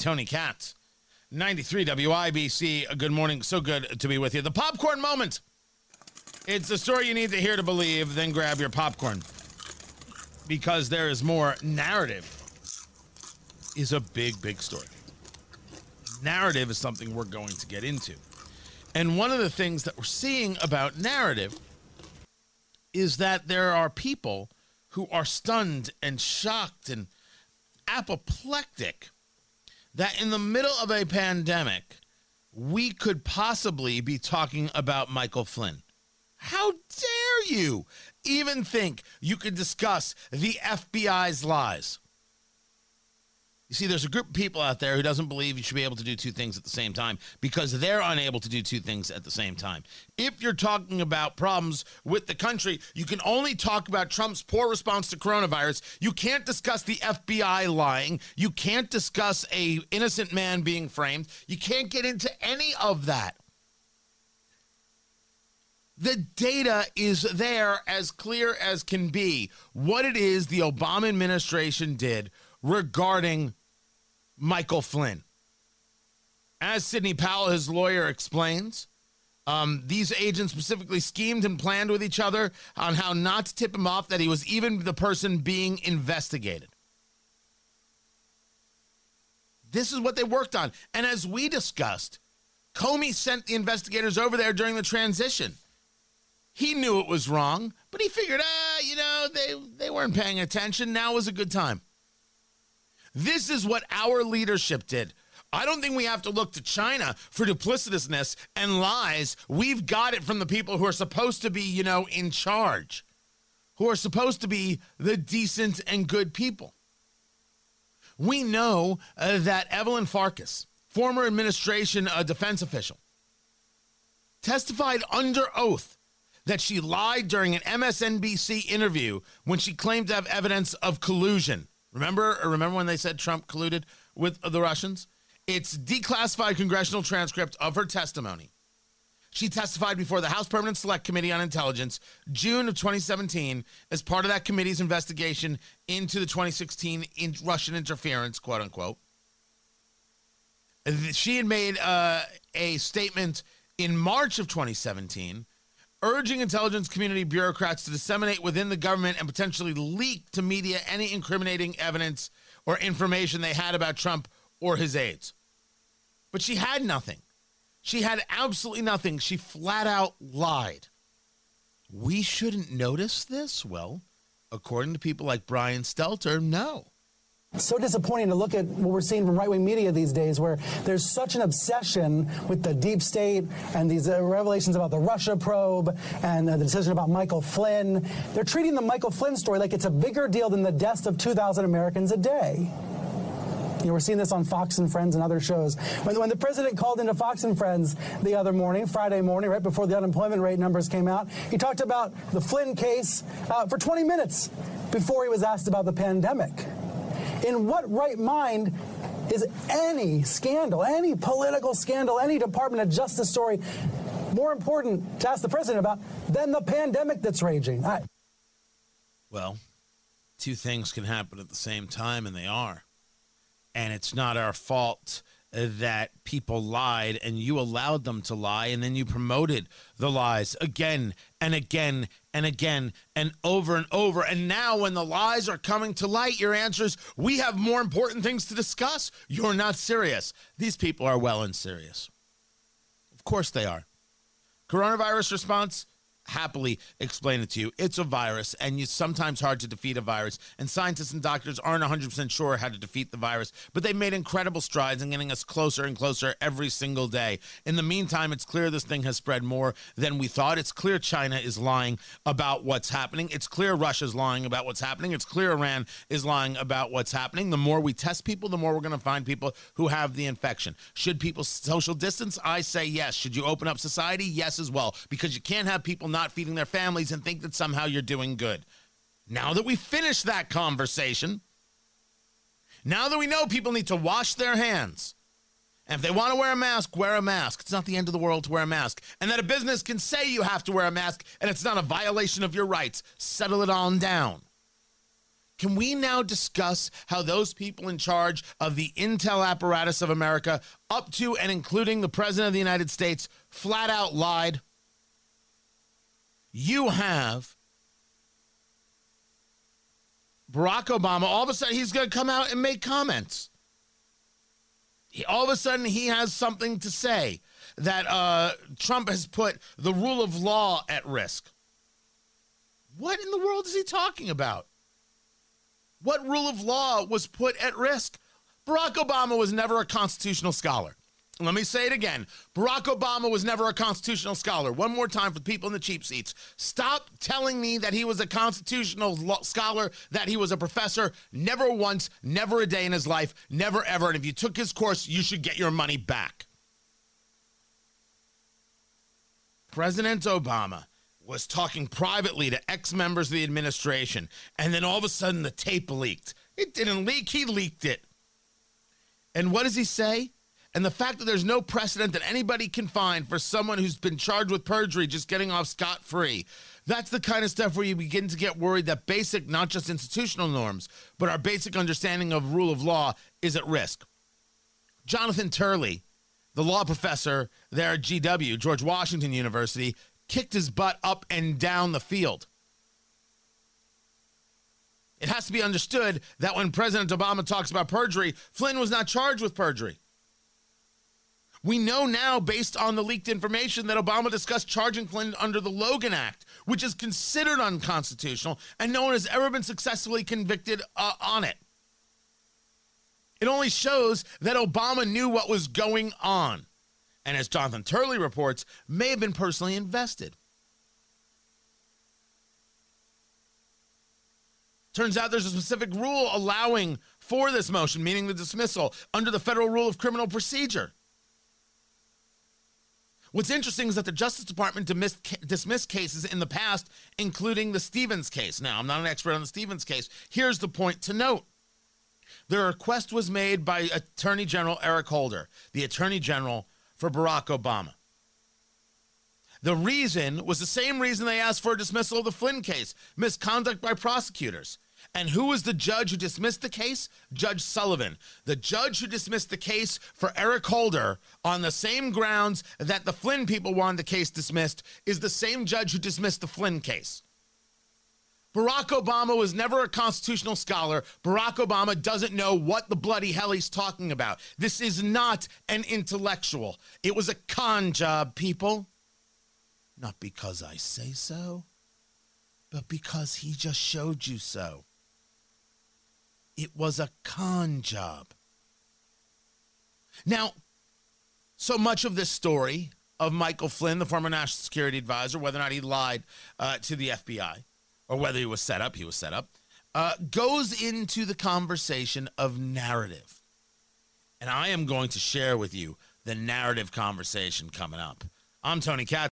Tony Katz, 93 WIBC. Good morning. So good to be with you. The popcorn moment. It's the story you need to hear to believe, then grab your popcorn. Because there is more. Narrative is a big, big story. Narrative is something we're going to get into. And one of the things that we're seeing about narrative is that there are people who are stunned and shocked and apoplectic that in the middle of a pandemic, we could possibly be talking about Michael Flynn. How dare you even think you could discuss the FBI's lies? You see, there's a group of people out there who doesn't believe you should be able to do two things at the same time because they're unable to do two things at the same time. If you're talking about problems with the country, you can only talk about Trump's poor response to coronavirus. You can't discuss the FBI lying. You can't discuss a innocent man being framed. You can't get into any of that. The data is there as clear as can be. What it is the Obama administration did regarding Michael Flynn. As Sidney Powell, his lawyer, explains, um, these agents specifically schemed and planned with each other on how not to tip him off that he was even the person being investigated. This is what they worked on. And as we discussed, Comey sent the investigators over there during the transition. He knew it was wrong, but he figured, ah, you know, they, they weren't paying attention. Now was a good time. This is what our leadership did. I don't think we have to look to China for duplicitousness and lies. We've got it from the people who are supposed to be, you know, in charge, who are supposed to be the decent and good people. We know uh, that Evelyn Farkas, former administration uh, defense official, testified under oath that she lied during an MSNBC interview when she claimed to have evidence of collusion Remember, remember when they said Trump colluded with the Russians? It's declassified congressional transcript of her testimony. She testified before the House Permanent Select Committee on Intelligence June of 2017 as part of that committee's investigation into the 2016 in Russian interference, quote unquote. She had made uh, a statement in March of 2017 urging intelligence community bureaucrats to disseminate within the government and potentially leak to media any incriminating evidence or information they had about Trump or his aides. But she had nothing. She had absolutely nothing. She flat out lied. We shouldn't notice this? Well, according to people like Brian Stelter, no. So disappointing to look at what we're seeing from right wing media these days, where there's such an obsession with the deep state and these uh, revelations about the Russia probe and uh, the decision about Michael Flynn. They're treating the Michael Flynn story like it's a bigger deal than the deaths of 2,000 Americans a day. You know, we're seeing this on Fox and Friends and other shows. When, when the president called into Fox and Friends the other morning, Friday morning, right before the unemployment rate numbers came out, he talked about the Flynn case uh, for 20 minutes before he was asked about the pandemic. In what right mind is any scandal, any political scandal, any Department of Justice story more important to ask the president about than the pandemic that's raging? I- well, two things can happen at the same time, and they are. And it's not our fault that people lied and you allowed them to lie and then you promoted the lies again and again and again and over and over. And now, when the lies are coming to light, your answer is we have more important things to discuss. You're not serious. These people are well and serious. Of course they are. Coronavirus response happily explain it to you. It's a virus, and it's sometimes hard to defeat a virus. And scientists and doctors aren't 100% sure how to defeat the virus, but they've made incredible strides in getting us closer and closer every single day. In the meantime, it's clear this thing has spread more than we thought. It's clear China is lying about what's happening. It's clear Russia's lying about what's happening. It's clear Iran is lying about what's happening. The more we test people, the more we're going to find people who have the infection. Should people social distance? I say yes. Should you open up society? Yes, as well, because you can't have people not not feeding their families and think that somehow you're doing good. Now that we finished that conversation, now that we know people need to wash their hands, and if they want to wear a mask, wear a mask. It's not the end of the world to wear a mask. And that a business can say you have to wear a mask and it's not a violation of your rights. Settle it on down. Can we now discuss how those people in charge of the intel apparatus of America, up to and including the President of the United States, flat out lied? You have Barack Obama, all of a sudden he's going to come out and make comments. He, all of a sudden he has something to say that uh, Trump has put the rule of law at risk. What in the world is he talking about? What rule of law was put at risk? Barack Obama was never a constitutional scholar. Let me say it again. Barack Obama was never a constitutional scholar. One more time for the people in the cheap seats. Stop telling me that he was a constitutional scholar, that he was a professor. Never once, never a day in his life, never ever. And if you took his course, you should get your money back. President Obama was talking privately to ex members of the administration, and then all of a sudden the tape leaked. It didn't leak, he leaked it. And what does he say? And the fact that there's no precedent that anybody can find for someone who's been charged with perjury just getting off scot free. That's the kind of stuff where you begin to get worried that basic, not just institutional norms, but our basic understanding of rule of law is at risk. Jonathan Turley, the law professor there at GW, George Washington University, kicked his butt up and down the field. It has to be understood that when President Obama talks about perjury, Flynn was not charged with perjury. We know now, based on the leaked information, that Obama discussed charging Flynn under the Logan Act, which is considered unconstitutional, and no one has ever been successfully convicted uh, on it. It only shows that Obama knew what was going on and as Jonathan Turley reports, may have been personally invested. Turns out there's a specific rule allowing for this motion, meaning the dismissal, under the federal rule of criminal procedure. What's interesting is that the Justice Department dismissed cases in the past, including the Stevens case. Now, I'm not an expert on the Stevens case. Here's the point to note the request was made by Attorney General Eric Holder, the Attorney General for Barack Obama. The reason was the same reason they asked for a dismissal of the Flynn case misconduct by prosecutors. And who was the judge who dismissed the case? Judge Sullivan. The judge who dismissed the case for Eric Holder on the same grounds that the Flynn people wanted the case dismissed is the same judge who dismissed the Flynn case. Barack Obama was never a constitutional scholar. Barack Obama doesn't know what the bloody hell he's talking about. This is not an intellectual. It was a con job, people. Not because I say so, but because he just showed you so. It was a con job. Now, so much of this story of Michael Flynn, the former national security advisor, whether or not he lied uh, to the FBI, or whether he was set up, he was set up, uh, goes into the conversation of narrative. And I am going to share with you the narrative conversation coming up. I'm Tony Katz.